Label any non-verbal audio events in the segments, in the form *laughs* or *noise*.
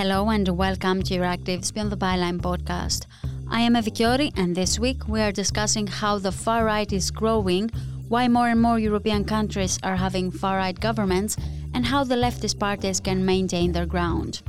Hello and welcome to Euractiv's Beyond the Byline podcast. I am Evi Kiori, and this week we are discussing how the far right is growing, why more and more European countries are having far right governments, and how the leftist parties can maintain their ground.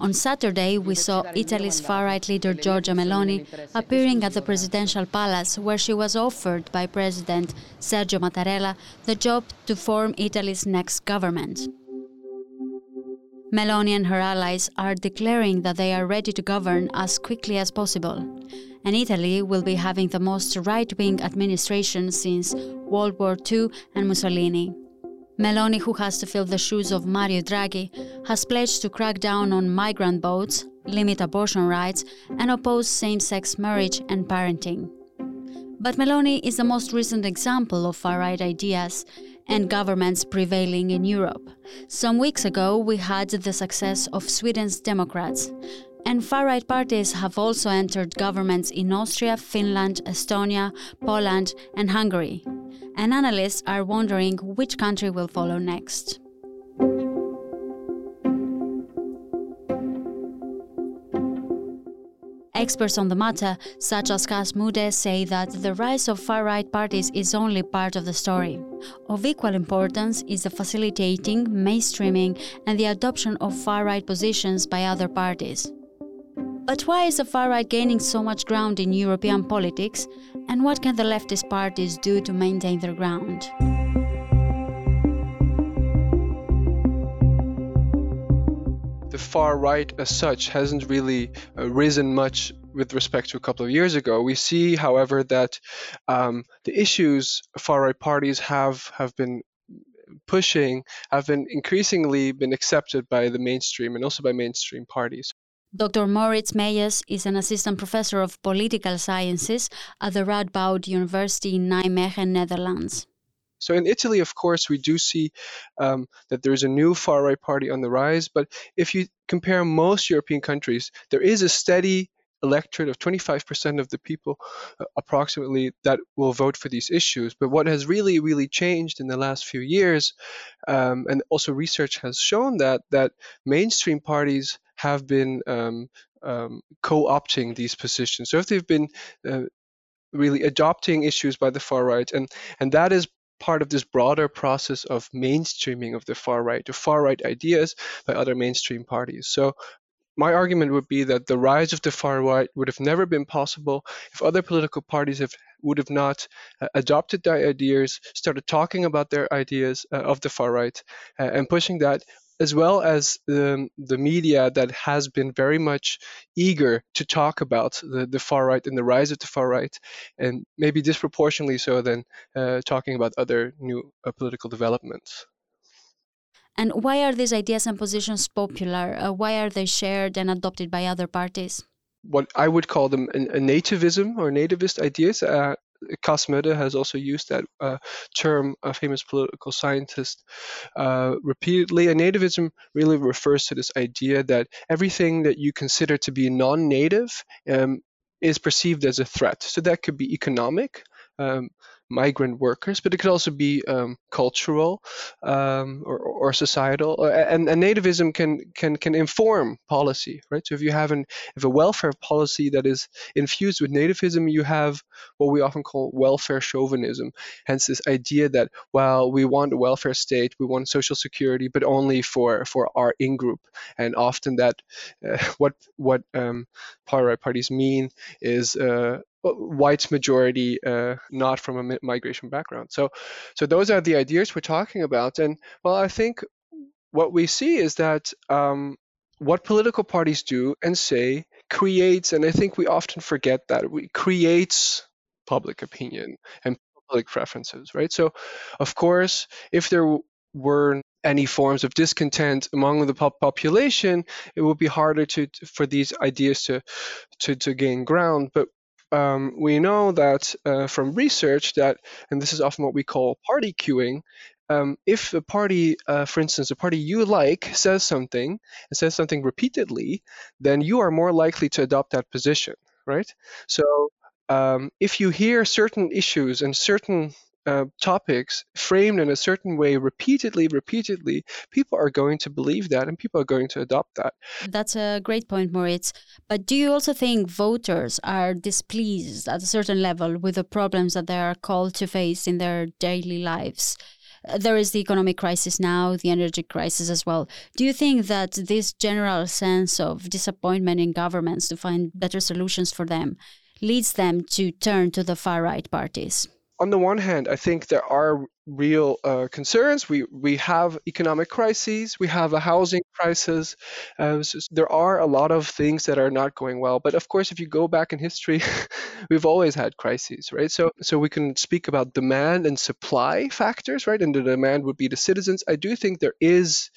On Saturday, we saw Italy's far-right leader Giorgia Meloni appearing at the presidential palace where she was offered by President Sergio Mattarella the job to form Italy's next government. Meloni and her allies are declaring that they are ready to govern as quickly as possible. And Italy will be having the most right wing administration since World War II and Mussolini. Meloni, who has to fill the shoes of Mario Draghi, has pledged to crack down on migrant boats, limit abortion rights, and oppose same sex marriage and parenting. But Meloni is the most recent example of far right ideas and governments prevailing in Europe. Some weeks ago, we had the success of Sweden's Democrats. And far right parties have also entered governments in Austria, Finland, Estonia, Poland, and Hungary and analysts are wondering which country will follow next. Experts on the matter, such as Cas Mudde, say that the rise of far right parties is only part of the story. Of equal importance is the facilitating, mainstreaming, and the adoption of far right positions by other parties. But why is the far right gaining so much ground in European politics, and what can the leftist parties do to maintain their ground? The far right, as such, hasn't really uh, risen much with respect to a couple of years ago. We see, however, that um, the issues far right parties have have been pushing have been increasingly been accepted by the mainstream and also by mainstream parties. Dr. Moritz Meijers is an assistant professor of political sciences at the Radboud University in Nijmegen, Netherlands. So in Italy, of course, we do see um, that there's a new far right party on the rise. But if you compare most European countries, there is a steady electorate of 25% of the people uh, approximately that will vote for these issues. But what has really, really changed in the last few years, um, and also research has shown that that mainstream parties have been um, um, co-opting these positions. So if they've been uh, really adopting issues by the far right, and and that is part of this broader process of mainstreaming of the far right, the far right ideas by other mainstream parties. So my argument would be that the rise of the far right would have never been possible if other political parties have, would have not uh, adopted their ideas, started talking about their ideas uh, of the far right, uh, and pushing that as well as the, the media that has been very much eager to talk about the, the far right and the rise of the far right, and maybe disproportionately so than uh, talking about other new uh, political developments. And why are these ideas and positions popular? Uh, why are they shared and adopted by other parties? What I would call them a, a nativism or nativist ideas. Uh, Cas Mudde has also used that uh, term, a famous political scientist, uh, repeatedly. And nativism really refers to this idea that everything that you consider to be non native um, is perceived as a threat. So that could be economic. Um, migrant workers, but it could also be um, cultural um, or, or, societal. And, and, nativism can can can inform policy, right? So if you have an if a welfare policy that is infused with nativism, you have what we often call welfare chauvinism. Hence this idea that well, we want a welfare state, we want social security, but only for for our in group. And often that uh, *laughs* what what um, right parties mean is uh, white majority, uh, not from a migration background. So, so those are the ideas we're talking about. And well, I think what we see is that um, what political parties do and say creates, and I think we often forget that we creates public opinion and public preferences, right? So, of course, if there were any forms of discontent among the population, it would be harder to, for these ideas to, to to gain ground. But um, we know that uh, from research that, and this is often what we call party cueing, um, if a party, uh, for instance, a party you like says something and says something repeatedly, then you are more likely to adopt that position, right? So um, if you hear certain issues and certain uh, topics framed in a certain way repeatedly, repeatedly, people are going to believe that and people are going to adopt that. That's a great point, Moritz. But do you also think voters are displeased at a certain level with the problems that they are called to face in their daily lives? Uh, there is the economic crisis now, the energy crisis as well. Do you think that this general sense of disappointment in governments to find better solutions for them leads them to turn to the far right parties? On the one hand, I think there are real uh, concerns. We we have economic crises, we have a housing crisis. Uh, so there are a lot of things that are not going well. But of course, if you go back in history, *laughs* we've always had crises, right? So so we can speak about demand and supply factors, right? And the demand would be the citizens. I do think there is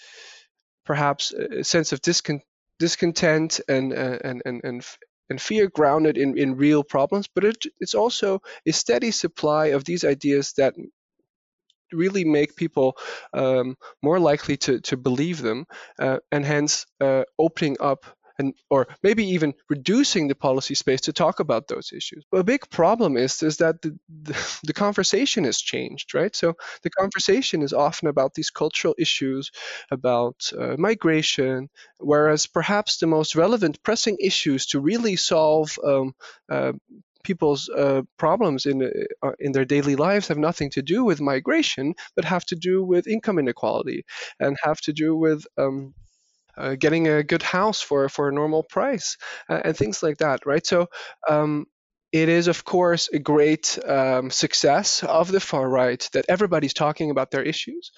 perhaps a sense of discon- discontent and uh, and and and and fear grounded in, in real problems, but it, it's also a steady supply of these ideas that really make people um, more likely to, to believe them uh, and hence uh, opening up and or maybe even reducing the policy space to talk about those issues. But a big problem is is that the, the, *laughs* the conversation has changed, right? So the conversation is often about these cultural issues, about uh, migration, whereas perhaps the most relevant, pressing issues to really solve um, uh, people's uh, problems in uh, in their daily lives have nothing to do with migration, but have to do with income inequality and have to do with um, uh, getting a good house for for a normal price uh, and things like that, right? So um, it is, of course, a great um, success of the far right that everybody's talking about their issues.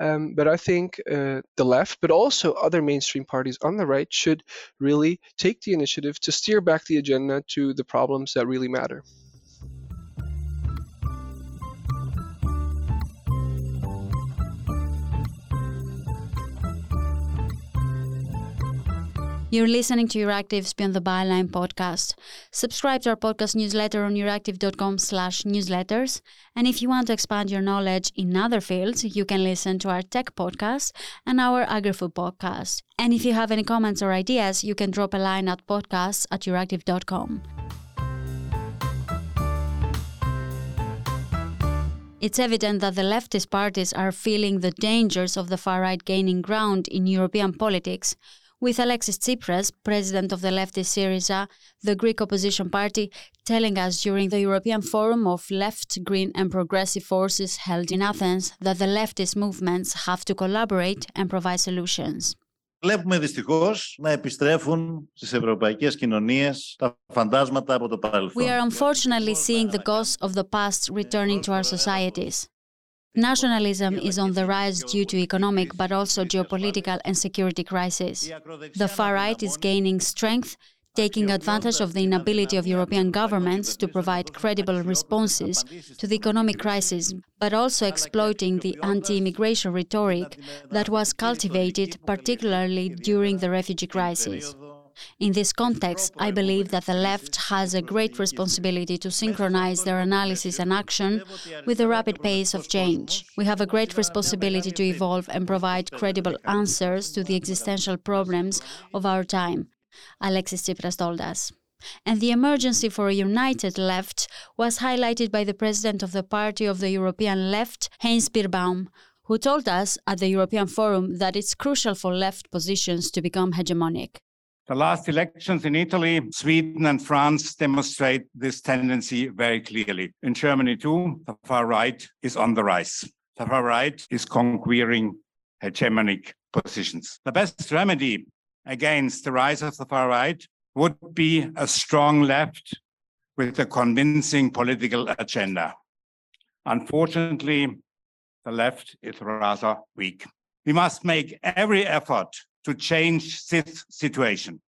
Um, but I think uh, the left, but also other mainstream parties on the right, should really take the initiative to steer back the agenda to the problems that really matter. You're listening to Euractiv's Beyond the Byline podcast. Subscribe to our podcast newsletter on euractiv.com slash newsletters. And if you want to expand your knowledge in other fields, you can listen to our tech podcast and our agri-food podcast. And if you have any comments or ideas, you can drop a line at podcasts at euractiv.com. It's evident that the leftist parties are feeling the dangers of the far right gaining ground in European politics with Alexis Tsipras, president of the leftist Syriza, the Greek opposition party, telling us during the European Forum of Left, Green and Progressive Forces held in Athens that the leftist movements have to collaborate and provide solutions. Βλέπουμε δυστυχώς να επιστρέφουν στις ευρωπαϊκές κοινωνίες τα φαντάσματα από το παρελθόν. We are unfortunately seeing the ghosts of the past returning to our societies. Nationalism is on the rise due to economic but also geopolitical and security crisis. The far right is gaining strength, taking advantage of the inability of European governments to provide credible responses to the economic crisis, but also exploiting the anti immigration rhetoric that was cultivated particularly during the refugee crisis. In this context, I believe that the left has a great responsibility to synchronize their analysis and action with the rapid pace of change. We have a great responsibility to evolve and provide credible answers to the existential problems of our time, Alexis Tsipras told us. And the emergency for a united left was highlighted by the president of the Party of the European Left, Heinz Bierbaum, who told us at the European Forum that it's crucial for left positions to become hegemonic. The last elections in Italy, Sweden, and France demonstrate this tendency very clearly. In Germany, too, the far right is on the rise. The far right is conquering hegemonic positions. The best remedy against the rise of the far right would be a strong left with a convincing political agenda. Unfortunately, the left is rather weak. We must make every effort to change this situation.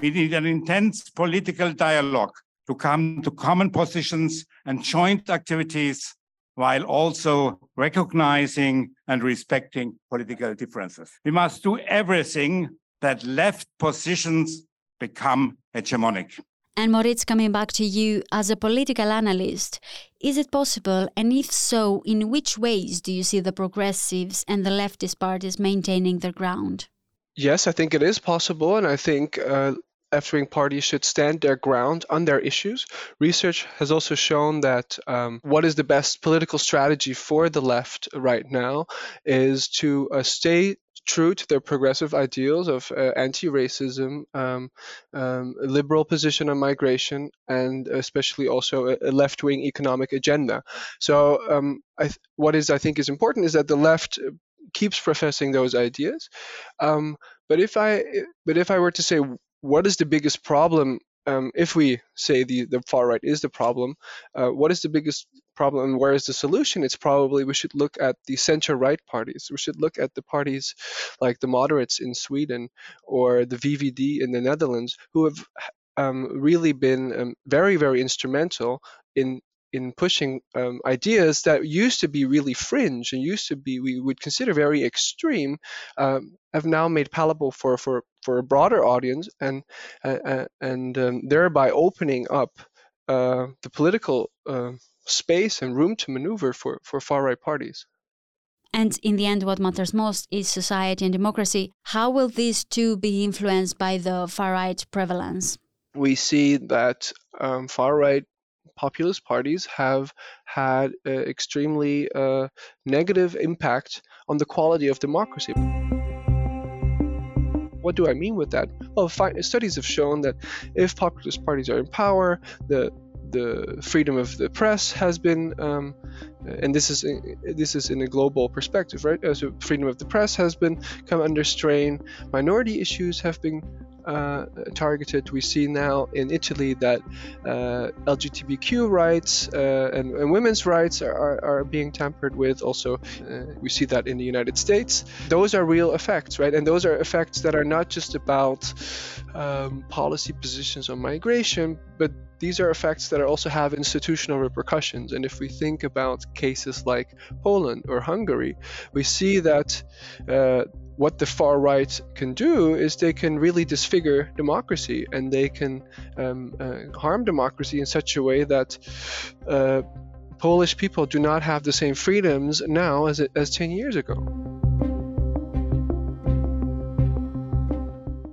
We need an intense political dialogue to come to common positions and joint activities while also recognizing and respecting political differences. We must do everything that left positions become hegemonic. And Moritz, coming back to you as a political analyst, Is it possible? And if so, in which ways do you see the progressives and the leftist parties maintaining their ground? Yes, I think it is possible, and I think uh, left wing parties should stand their ground on their issues. Research has also shown that um, what is the best political strategy for the left right now is to uh, stay true to their progressive ideals of uh, anti-racism, um, um, liberal position on migration, and especially also a, a left-wing economic agenda. So, um, th- what is I think is important is that the left keeps professing those ideas. Um, but if I but if I were to say what is the biggest problem um, if we say the, the far right is the problem, uh, what is the biggest problem and where is the solution? It's probably we should look at the center right parties. We should look at the parties like the moderates in Sweden or the VVD in the Netherlands, who have um, really been um, very, very instrumental in in pushing um, ideas that used to be really fringe and used to be we would consider very extreme um, have now made palatable for for for a broader audience and uh, uh and um, thereby opening up uh, the political uh, space and room to maneuver for for far right parties. And in the end, what matters most is society and democracy. How will these two be influenced by the far right prevalence? We see that um, far right populist parties have had uh, extremely uh, negative impact on the quality of democracy. What do I mean with that? Well, studies have shown that if populist parties are in power, the the freedom of the press has been, um, and this is this is in a global perspective, right? So freedom of the press has been come under strain. Minority issues have been uh, targeted. We see now in Italy that uh, LGBTQ rights uh, and, and, women's rights are, are, are, being tampered with. Also, uh, we see that in the United States. Those are real effects, right? And those are effects that are not just about um, policy positions on migration, but these are effects that also have institutional repercussions. And if we think about cases like Poland or Hungary, we see that uh, what the far right can do is they can really disfigure democracy and they can um, uh, harm democracy in such a way that uh, Polish people do not have the same freedoms now as, as 10 years ago.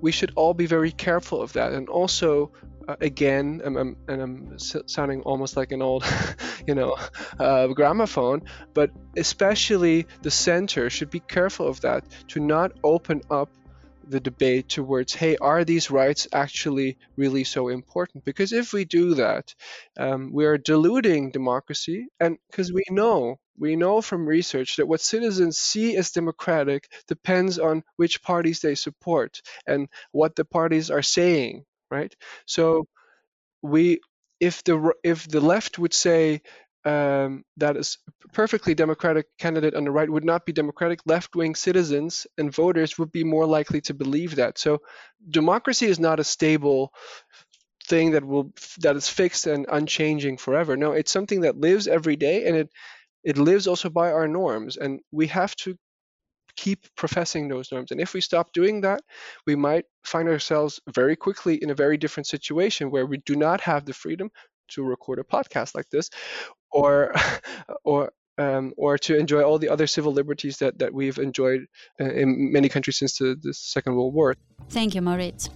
We should all be very careful of that and also uh, again, I'm, I'm, and I'm sounding almost like an old, *laughs* you know, uh, gramophone, but especially the center should be careful of that to not open up the debate towards hey are these rights actually really so important? Because if we do that um, we are diluting democracy and because we know we know from research that what citizens see as democratic depends on which parties they support and what the parties are saying right? So we, if the if the left would say um, that is perfectly democratic candidate on the right would not be democratic, left-wing citizens and voters would be more likely to believe that. So democracy is not a stable thing that will that is fixed and unchanging forever. No, it's something that lives every day and it it lives also by our norms and we have to keep professing those norms. And if we stop doing that, we might find ourselves very quickly in a very different situation where we do not have the freedom to record a podcast like this, or *laughs* or um, or to enjoy all the other civil liberties that, that we've enjoyed uh, in many countries since the, the Second World War. Thank you, Moritz.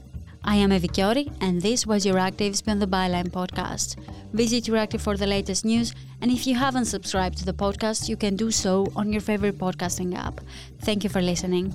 I am Evi Kiori, and this was Euractiv's Beyond the Byline podcast. Visit Euractiv for the latest news, and if you haven't subscribed to the podcast, you can do so on your favorite podcasting app. Thank you for listening.